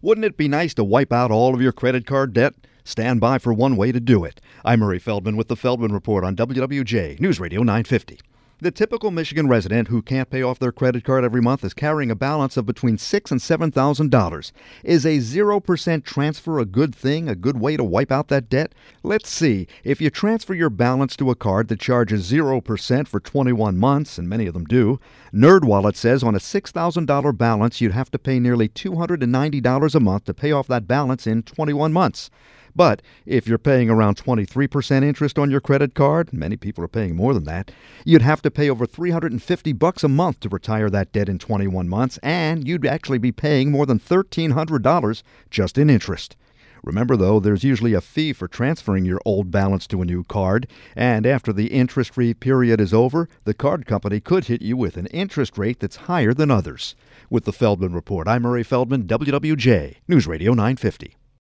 Wouldn't it be nice to wipe out all of your credit card debt? Stand by for one way to do it. I'm Murray Feldman with the Feldman Report on WWJ News Radio 950. The typical Michigan resident who can't pay off their credit card every month is carrying a balance of between six and seven thousand dollars. Is a zero percent transfer a good thing, a good way to wipe out that debt? Let's see. If you transfer your balance to a card that charges zero percent for 21 months, and many of them do, NerdWallet says on a six thousand dollar balance you'd have to pay nearly two hundred and ninety dollars a month to pay off that balance in 21 months. But if you're paying around 23% interest on your credit card, many people are paying more than that, you'd have to pay over 350 bucks a month to retire that debt in 21 months, and you'd actually be paying more than $1300 just in interest. Remember, though, there's usually a fee for transferring your old balance to a new card, and after the interest free period is over, the card company could hit you with an interest rate that's higher than others. With the Feldman Report, I'm Murray Feldman, WWJ, News Radio 950.